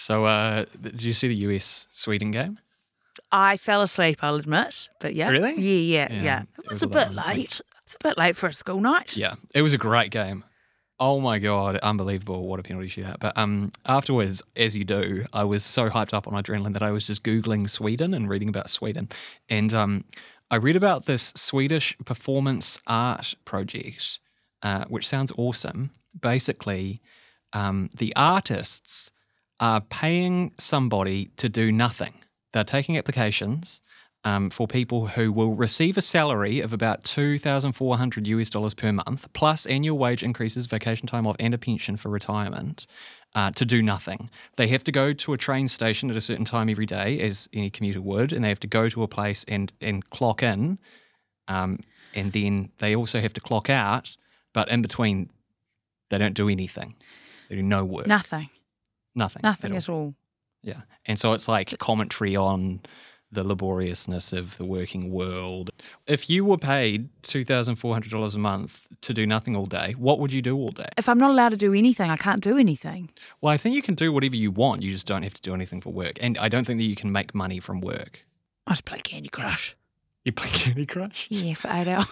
So, uh, did you see the US Sweden game? I fell asleep, I'll admit. But yeah. Really? Yeah, yeah, Yeah, yeah. it It was was a bit late. It's a bit late for a school night. Yeah, it was a great game. Oh my god, unbelievable! What a penalty shootout! But um, afterwards, as you do, I was so hyped up on adrenaline that I was just googling Sweden and reading about Sweden, and um, I read about this Swedish performance art project, uh, which sounds awesome. Basically, um, the artists are paying somebody to do nothing. They're taking applications um, for people who will receive a salary of about 2,400 US dollars per month, plus annual wage increases, vacation time off, and a pension for retirement. Uh, to do nothing. They have to go to a train station at a certain time every day, as any commuter would, and they have to go to a place and and clock in, um, and then they also have to clock out. But in between, they don't do anything. They do no work. Nothing. Nothing. Nothing at all. all. Yeah. And so it's like commentary on the laboriousness of the working world. If you were paid $2,400 a month to do nothing all day, what would you do all day? If I'm not allowed to do anything, I can't do anything. Well, I think you can do whatever you want. You just don't have to do anything for work. And I don't think that you can make money from work. I just play Candy Crush. You play Candy Crush? Yeah, for eight hours.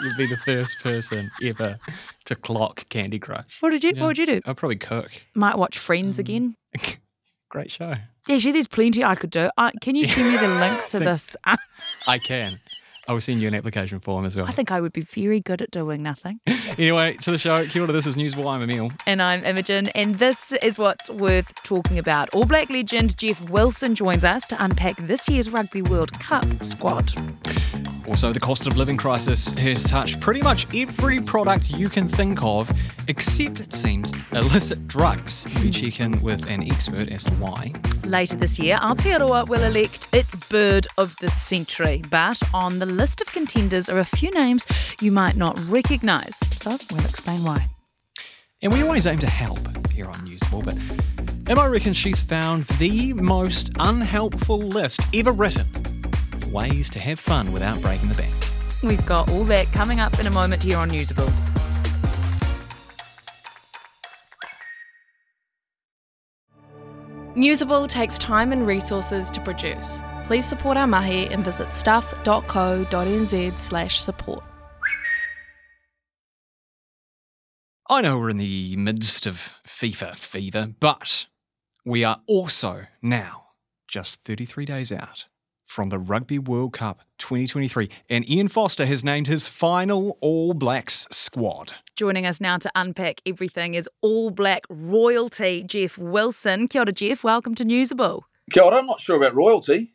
You'd be the first person ever to clock Candy Crush. What did you Yeah. what would you do? I'd probably cook. Might watch Friends Mm. again. Great show. Yeah, actually, there's plenty I could do. Uh, can you send me the link to this? I can. I will send you an application form as well. I think I would be very good at doing nothing. Anyway, to the show. Kia ora, this is Newsable. I'm Emil. And I'm Imogen, and this is what's worth talking about. All Black legend Jeff Wilson joins us to unpack this year's Rugby World Cup squad. Also, the cost of living crisis has touched pretty much every product you can think of, except, it seems, illicit drugs. We check in with an expert as to why. Later this year, Aotearoa will elect its Bird of the Century. But on the list of contenders are a few names you might not recognise. So we'll explain why. And we always aim to help here on Newsable, but Emma reckons she's found the most unhelpful list ever written. Ways to have fun without breaking the bank. We've got all that coming up in a moment here on Newsable. Newsable takes time and resources to produce. Please support our mahi and visit stuff.co.nz slash support. I know we're in the midst of FIFA fever, but we are also now just 33 days out from the Rugby World Cup 2023, and Ian Foster has named his final All Blacks squad. Joining us now to unpack everything is All Black royalty, Jeff Wilson. Kia ora, Jeff. Welcome to Newsable. Kia ora, I'm not sure about royalty.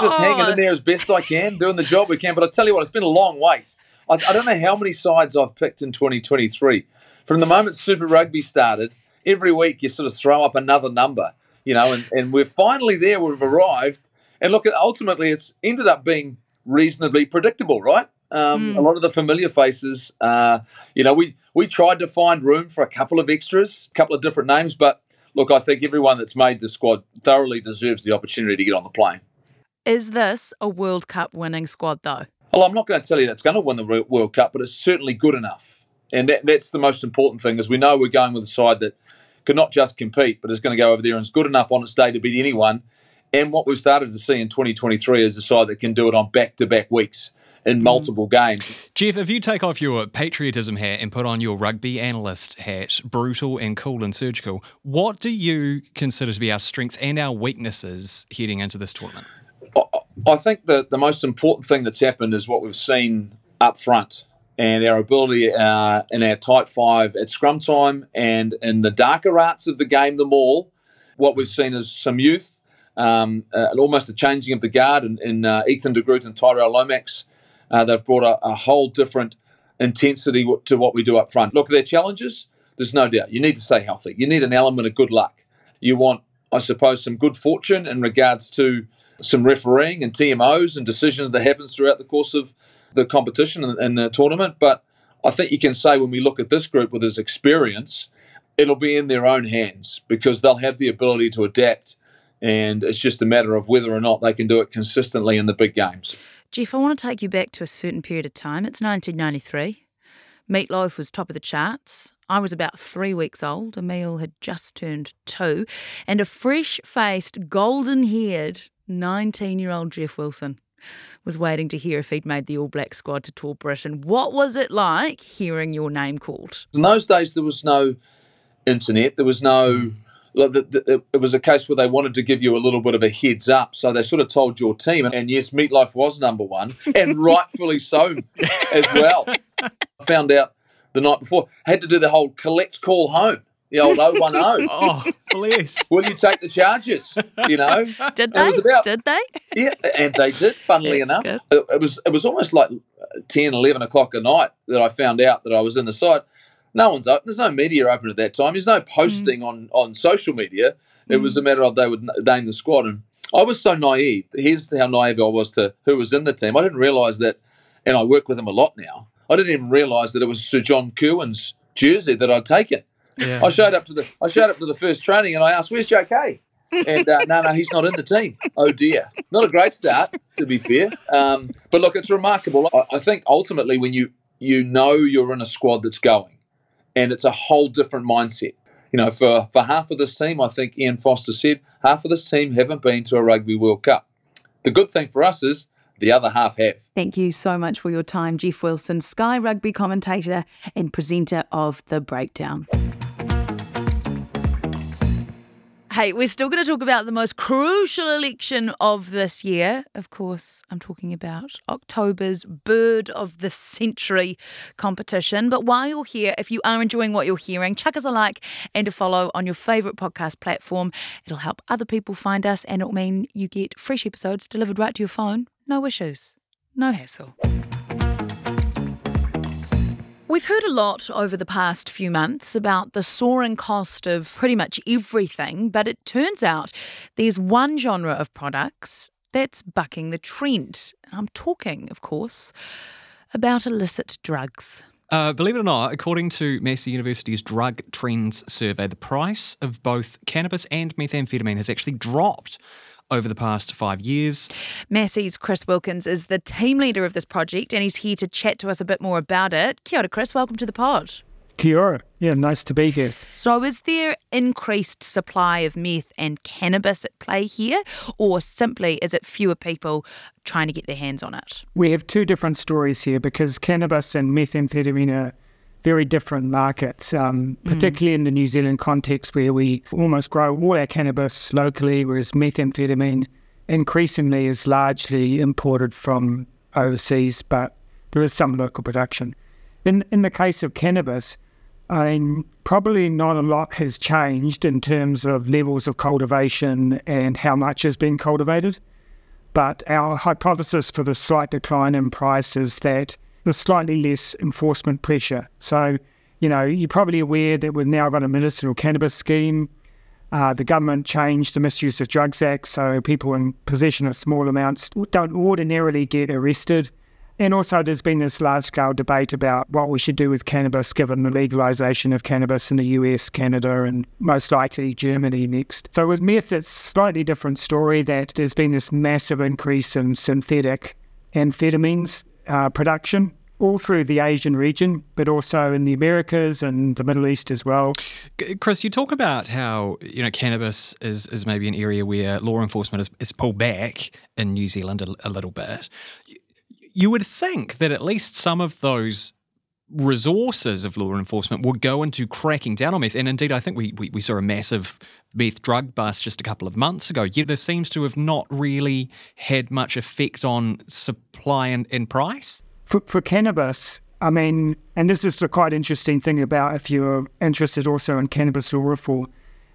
Just Oh. hanging in there as best I can, doing the job we can. But I tell you what, it's been a long wait. I, I don't know how many sides I've picked in 2023. From the moment Super Rugby started, every week you sort of throw up another number, you know, and, and we're finally there. We've arrived. And look, ultimately, it's ended up being reasonably predictable, right? Um, Mm. A lot of the familiar faces, uh, you know, we, we tried to find room for a couple of extras, a couple of different names, but look, I think everyone that's made the squad thoroughly deserves the opportunity to get on the plane. Is this a World Cup winning squad, though? Well, I'm not going to tell you that's going to win the World Cup, but it's certainly good enough. And that, that's the most important thing, is we know we're going with a side that can not just compete, but is going to go over there and is good enough on its day to beat anyone. And what we've started to see in 2023 is a side that can do it on back-to-back weeks in multiple games. Jeff, if you take off your patriotism hat and put on your rugby analyst hat, brutal and cool and surgical, what do you consider to be our strengths and our weaknesses heading into this tournament? I- think that the most important thing that's happened is what we've seen up front and our ability uh, in our tight five at scrum time and in the darker arts of the game, the maul. What we've seen is some youth, um, uh, almost a changing of the guard in, in uh, Ethan de Groot and Tyrell Lomax. Uh, they've brought a, a whole different intensity to what we do up front. Look, their challenges, there's no doubt. You need to stay healthy. You need an element of good luck. You want, I suppose, some good fortune in regards to some refereeing and TMOs and decisions that happens throughout the course of the competition and, and the tournament. But I think you can say when we look at this group with his experience, it'll be in their own hands because they'll have the ability to adapt. And it's just a matter of whether or not they can do it consistently in the big games. Jeff, I want to take you back to a certain period of time. It's 1993. Meatloaf was top of the charts. I was about three weeks old. Emil had just turned two, and a fresh faced, golden haired 19 year old Jeff Wilson was waiting to hear if he'd made the All Black squad to tour Britain. What was it like hearing your name called? In those days, there was no internet. There was no. Hmm. Like, the- the- It was a case where they wanted to give you a little bit of a heads up, so they sort of told your team. And yes, Meatloaf was number one, and rightfully so as well. I found out the night before. had to do the whole collect call home, the old 010. Oh, bless. Will you take the charges? You know, Did they? about- Did they? yeah, and they did. Funnily That's enough, it, it was it was almost like 10, 11 o'clock at night that I found out that I was in the side. No one's up. There's no media open at that time. There's no posting on on social media. It was a matter of they would name the squad, and I was so naive. Here's how naive I was to who was in the team. I didn't realise that, and I work with him a lot now. I didn't even realise that it was Sir John Kirwan's jersey that I'd taken. Yeah. I showed up to the I showed up to the first training and I asked, "Where's JK?" And uh, no, no, he's not in the team. Oh dear, not a great start to be fair. Um, but look, it's remarkable. I, I think ultimately when you you know you're in a squad that's going, and it's a whole different mindset. You know, for for half of this team, I think Ian Foster said half of this team haven't been to a Rugby World Cup. The good thing for us is the other half have. Thank you so much for your time, Jeff Wilson, Sky Rugby commentator and presenter of The Breakdown. Hey, we're still going to talk about the most crucial election of this year. Of course, I'm talking about October's Bird of the Century competition. But while you're here, if you are enjoying what you're hearing, chuck us a like and a follow on your favourite podcast platform. It'll help other people find us and it'll mean you get fresh episodes delivered right to your phone. No issues, no hassle. We've heard a lot over the past few months about the soaring cost of pretty much everything, but it turns out there's one genre of products that's bucking the trend. I'm talking, of course, about illicit drugs. Uh, believe it or not, according to Massey University's Drug Trends Survey, the price of both cannabis and methamphetamine has actually dropped over the past five years. Massey's Chris Wilkins is the team leader of this project, and he's here to chat to us a bit more about it. Kia ora, Chris. Welcome to the pod. Kia ora. Yeah, nice to be here. So, is there increased supply of meth and cannabis at play here, or simply is it fewer people trying to get their hands on it? We have two different stories here because cannabis and methamphetamine are very different markets, um, particularly in the New Zealand context where we almost grow all our cannabis locally, whereas methamphetamine increasingly is largely imported from overseas, but there is some local production. In, in the case of cannabis, I mean, probably not a lot has changed in terms of levels of cultivation and how much has been cultivated. But our hypothesis for the slight decline in price is that there's slightly less enforcement pressure. So, you know, you're probably aware that we've now got a medicinal cannabis scheme. Uh, the government changed the Misuse of Drugs Act, so people in possession of small amounts don't ordinarily get arrested. And also, there's been this large scale debate about what we should do with cannabis given the legalization of cannabis in the US, Canada, and most likely Germany next. So, with meth, it's a slightly different story that there's been this massive increase in synthetic amphetamines uh, production all through the Asian region, but also in the Americas and the Middle East as well. Chris, you talk about how you know cannabis is, is maybe an area where law enforcement is, is pulled back in New Zealand a, a little bit. You, would think that at least some of those resources of law enforcement would go into cracking down on meth. And indeed, I think we, we, we saw a massive meth drug bust just a couple of months ago. Yet this seems to have not really had much effect on supply and, and price. For, for cannabis, I mean, and this is the quite interesting thing about if you're interested also in cannabis law reform,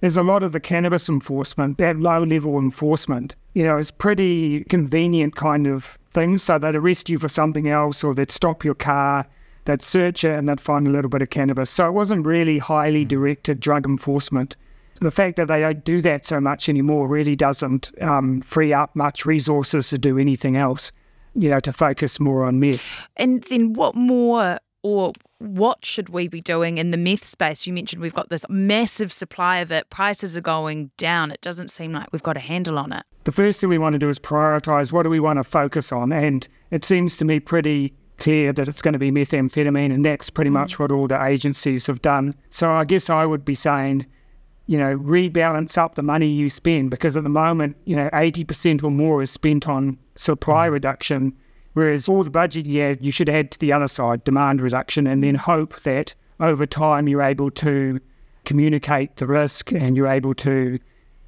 there's a lot of the cannabis enforcement, that low level enforcement, you know, is pretty convenient kind of thing. So they'd arrest you for something else or they'd stop your car, they'd search it and they'd find a little bit of cannabis. So it wasn't really highly directed drug enforcement. The fact that they don't do that so much anymore really doesn't um, free up much resources to do anything else, you know, to focus more on meth. And then what more or what should we be doing in the meth space? You mentioned we've got this massive supply of it, prices are going down. It doesn't seem like we've got a handle on it. The first thing we want to do is prioritize what do we want to focus on. And it seems to me pretty clear that it's going to be methamphetamine, and that's pretty Mm. much what all the agencies have done. So I guess I would be saying, you know, rebalance up the money you spend because at the moment, you know, 80% or more is spent on supply Mm. reduction, whereas all the budget year you should add to the other side, demand reduction, and then hope that over time you're able to communicate the risk and you're able to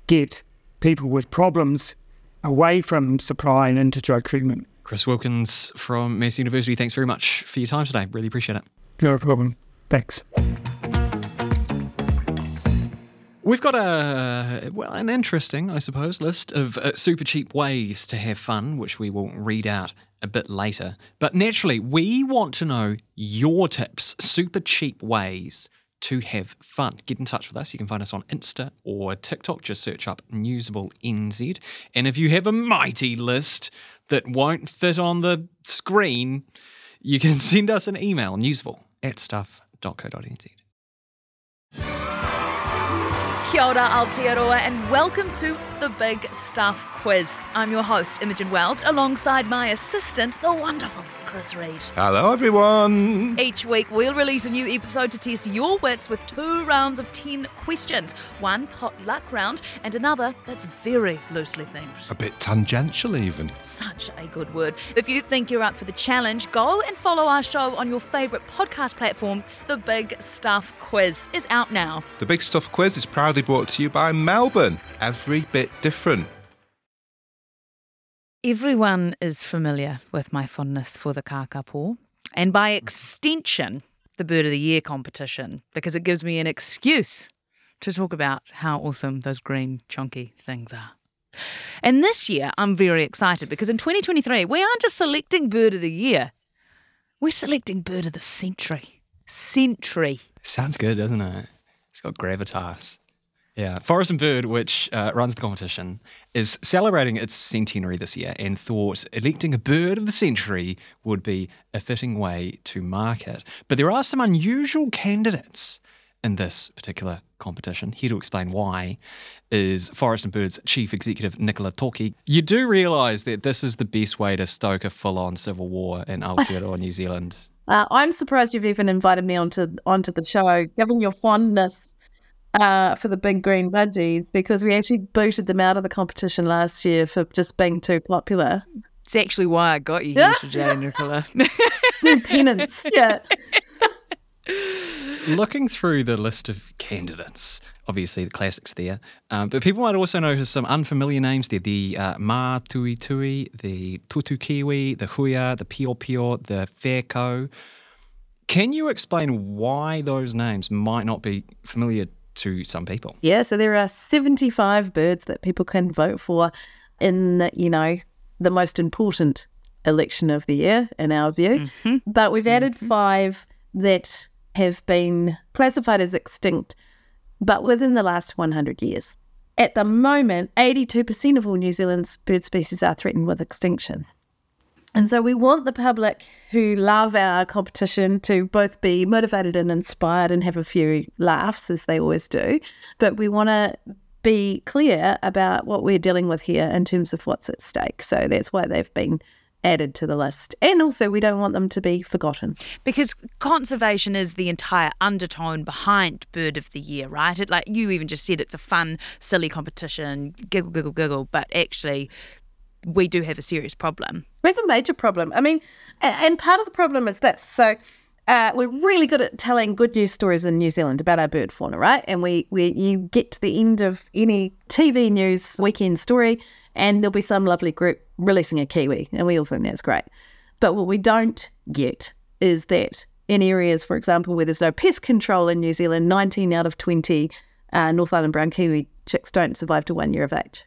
get people with problems away from supply and into drug treatment. Chris Wilkins from Massey University, thanks very much for your time today. Really appreciate it. No problem. Thanks. We've got a well, an interesting, I suppose, list of uh, super cheap ways to have fun, which we will read out a bit later. But naturally, we want to know your tips, super cheap ways to have fun. Get in touch with us. You can find us on Insta or TikTok. Just search up Newsable NZ. And if you have a mighty list that won't fit on the screen, you can send us an email, newsable at stuff.co.nz. Kia ora Aotearoa and welcome to the Big Stuff Quiz. I'm your host, Imogen Wells, alongside my assistant, the wonderful Chris Reed. Hello, everyone. Each week, we'll release a new episode to test your wits with two rounds of 10 questions. One potluck round and another that's very loosely themed. A bit tangential, even. Such a good word. If you think you're up for the challenge, go and follow our show on your favourite podcast platform. The Big Stuff Quiz is out now. The Big Stuff Quiz is proudly brought to you by Melbourne. Every bit different. Everyone is familiar with my fondness for the kakapo, and by mm-hmm. extension, the Bird of the Year competition, because it gives me an excuse to talk about how awesome those green, chunky things are. And this year, I'm very excited because in 2023, we aren't just selecting Bird of the Year, we're selecting Bird of the Century. Century. Sounds good, doesn't it? It's got gravitas. Yeah, Forest and Bird, which uh, runs the competition, is celebrating its centenary this year and thought electing a bird of the century would be a fitting way to mark it. But there are some unusual candidates in this particular competition. Here to explain why is Forest and Bird's chief executive, Nicola Toki. You do realise that this is the best way to stoke a full on civil war in Aotearoa, New Zealand. Uh, I'm surprised you've even invited me onto onto the show, given your fondness uh, for the big green budgies, because we actually booted them out of the competition last year for just being too popular. It's actually why I got you here today, Nicola. Do penance, yeah. looking through the list of candidates, obviously the classics there, um, but people might also notice some unfamiliar names there. The uh, Mātuhituhi, the Tūtūkiwi, the Huia, the Piopio, the Whēkau. Can you explain why those names might not be familiar to some people? Yeah, so there are 75 birds that people can vote for in, you know, the most important election of the year, in our view. Mm-hmm. But we've added mm-hmm. five that have been classified as extinct, but within the last 100 years. At the moment, 82% of all New Zealand's bird species are threatened with extinction. And so we want the public who love our competition to both be motivated and inspired and have a few laughs, as they always do. But we want to be clear about what we're dealing with here in terms of what's at stake. So that's why they've been added to the list. And also, we don't want them to be forgotten. because conservation is the entire undertone behind Bird of the Year, right? It, like you even just said, it's a fun, silly competition, giggle, giggle, giggle. But actually, we do have a serious problem. We have a major problem. I mean, and part of the problem is this. So uh, we're really good at telling good news stories in New Zealand about our bird fauna, right? And we, we you get to the end of any TV news weekend story, and there'll be some lovely group releasing a kiwi, and we all think that's great. But what we don't get is that in areas, for example, where there's no pest control in New Zealand, 19 out of 20 uh, North Island brown kiwi chicks don't survive to one year of age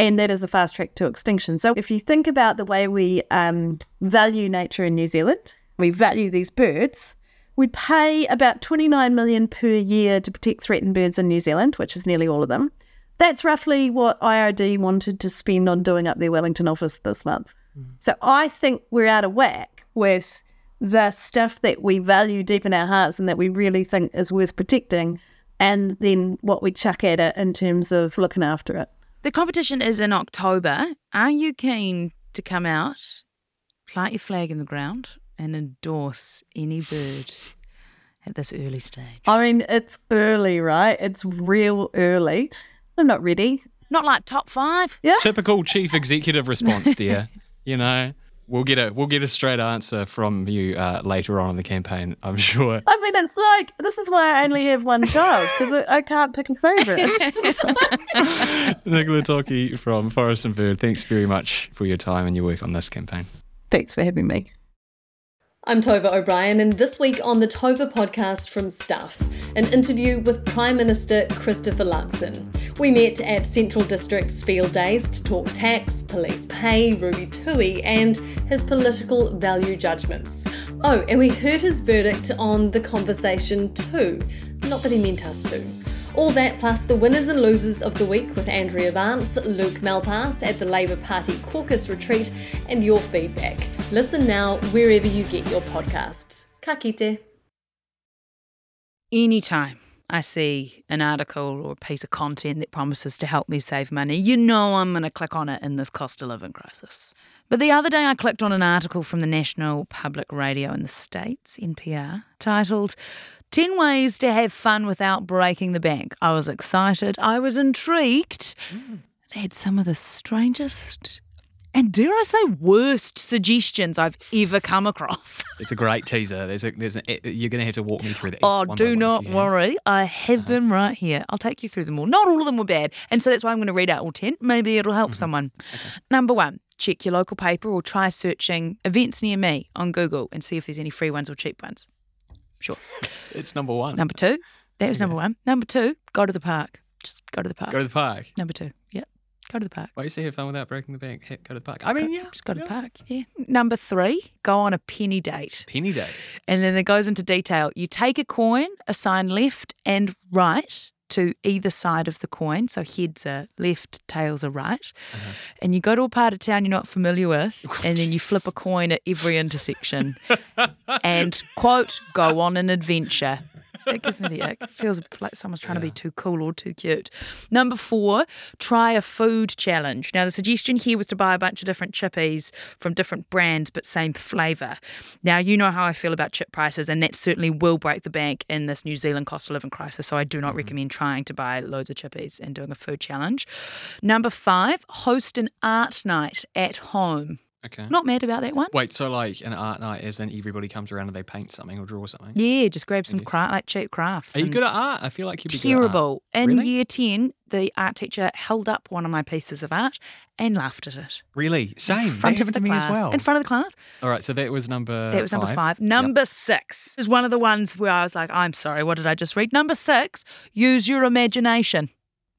and that is a fast track to extinction. So, if you think about the way we um, value nature in New Zealand, we value these birds. We pay about 29 million per year to protect threatened birds in New Zealand, which is nearly all of them. That's roughly what IRD wanted to spend on doing up their Wellington office this month. So, I think we're out of whack with the stuff that we value deep in our hearts and that we really think is worth protecting, and then what we chuck at it in terms of looking after it. The competition is in October. Are you keen to come out, plant your flag in the ground, and endorse any bird at this early stage? I mean, it's early, right? It's real early. I'm not ready. Not like top five. Yeah. Typical chief executive response there. you know, we'll get a we'll get a straight answer from you uh, later on in the campaign. I'm sure. I mean, it's like this is why I only have one child because I, I can't pick a favourite. Nicola Toki from Forest and Bird. Thanks very much for your time and your work on this campaign. Thanks for having me. I'm Tova O'Brien, and this week on the Tova podcast from Stuff, an interview with Prime Minister Christopher Luxon. We met at Central District's field days to talk tax, police pay, Ruby Tui, and his political value judgments. Oh, and we heard his verdict on the conversation too. Not that he meant us to. All that plus the winners and losers of the week with Andrea Vance, Luke Malpass at the Labour Party caucus retreat, and your feedback. Listen now wherever you get your podcasts. Ka kite. Anytime I see an article or a piece of content that promises to help me save money, you know I'm going to click on it in this cost of living crisis. But the other day I clicked on an article from the National Public Radio in the States, NPR, titled 10 Ways to Have Fun Without Breaking the Bank. I was excited, I was intrigued. It had some of the strangest and dare I say worst suggestions I've ever come across. It's a great teaser. There's a there's a, you're going to have to walk me through the. Oh, do not worry. I have Uh-huh. them right here. I'll take you through them all. Not all of them were bad. And so that's why I'm going to read out all 10. Maybe it'll Mm-hmm. help someone. Number one, check your local paper or try searching events near me on Google and see if there's any free ones or cheap ones. Sure. It's number one. Number two, that was number one. Number two, go to the park. Just go to the park. Go to the park. number two, yep. Go to the park. Why you say have fun without breaking the bank? Go to the park. I mean, yeah. Just go to the park. Yeah. Number three, go on a penny date. Penny date. And then it goes into detail. You take a coin, assign left and right to either side of the coin. So heads are left, tails are right. Uh-huh. And you go to a part of town you're not familiar with, oh, and then you flip a coin at every intersection. and, quote, go on an adventure. It gives me the ick. It feels like someone's trying to be too cool or too cute. Number four, try a food challenge. Now, the suggestion here was to buy a bunch of different chippies from different brands but same flavour. Now, you know how I feel about chip prices, and that certainly will break the bank in this New Zealand cost of living crisis. So, I do not mm-hmm. recommend trying to buy loads of chippies and doing a food challenge. Number five, host an art night at home. Okay. Not mad about that one. Wait, so like an art night is then everybody comes around and they paint something or draw something? Yeah, just grab some craft, like cheap crafts. Are you good at art? I feel like you'd be good at art. terrible. In Really? year 10, the art teacher held up one of my pieces of art and laughed at it. Really? Same. In front That of the class. as well. In front of the class. All right, so that was number. that was number five. five. Number six is one of the ones where I was like, I'm sorry, what did I just read? Number six, use your imagination.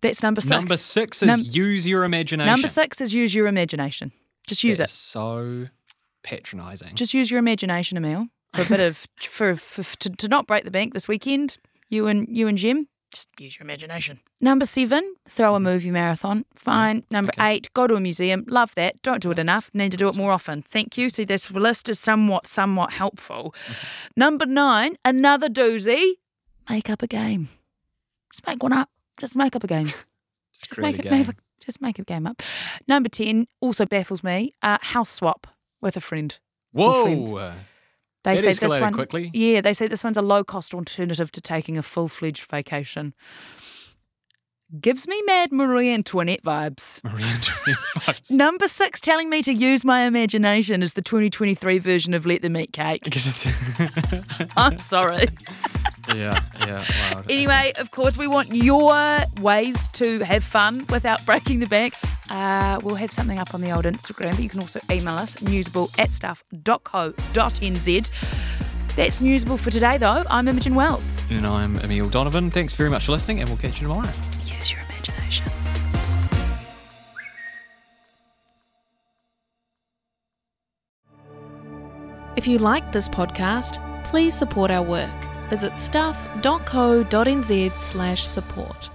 That's number six. Number six is Num- use your imagination. Number six is use your imagination. Just use it. is So patronising. Just use your imagination, Emil, for a bit of for, for to, to not break the bank this weekend. You and you and Jim, just use your imagination. Number seven, throw a mm-hmm. movie marathon. Mm-hmm. Fine. Number okay. eight, go to a museum. Love that. Don't do it enough. Need to do it more often. Thank you. See, this list is somewhat somewhat helpful. Mm-hmm. Number nine, another doozy. Make up a game. Just make one up. Just make up a game. Just Just make a it. Make just make a game up. Number ten also baffles me. Uh, house swap with a friend. Whoa. They That say this one quickly. Yeah, they say this one's a low cost alternative to taking a full fledged vacation. Gives me Mad Marie Antoinette vibes. Marie Antoinette. Number six, telling me to use my imagination is the 2023 version of Let Them Eat Cake. I'm sorry. yeah, yeah. Wow. Anyway, of course, we want your ways to have fun without breaking the bank. Uh, we'll have something up on the old Instagram, but you can also email us newsable at stuff.co.nz. That's newsable for today, though. I'm Imogen Wells. And I'm Emil Donovan. Thanks very much for listening, and we'll catch you tomorrow. Use your imagination. If you like this podcast, please support our work. Visit stuff.co.nz slash support.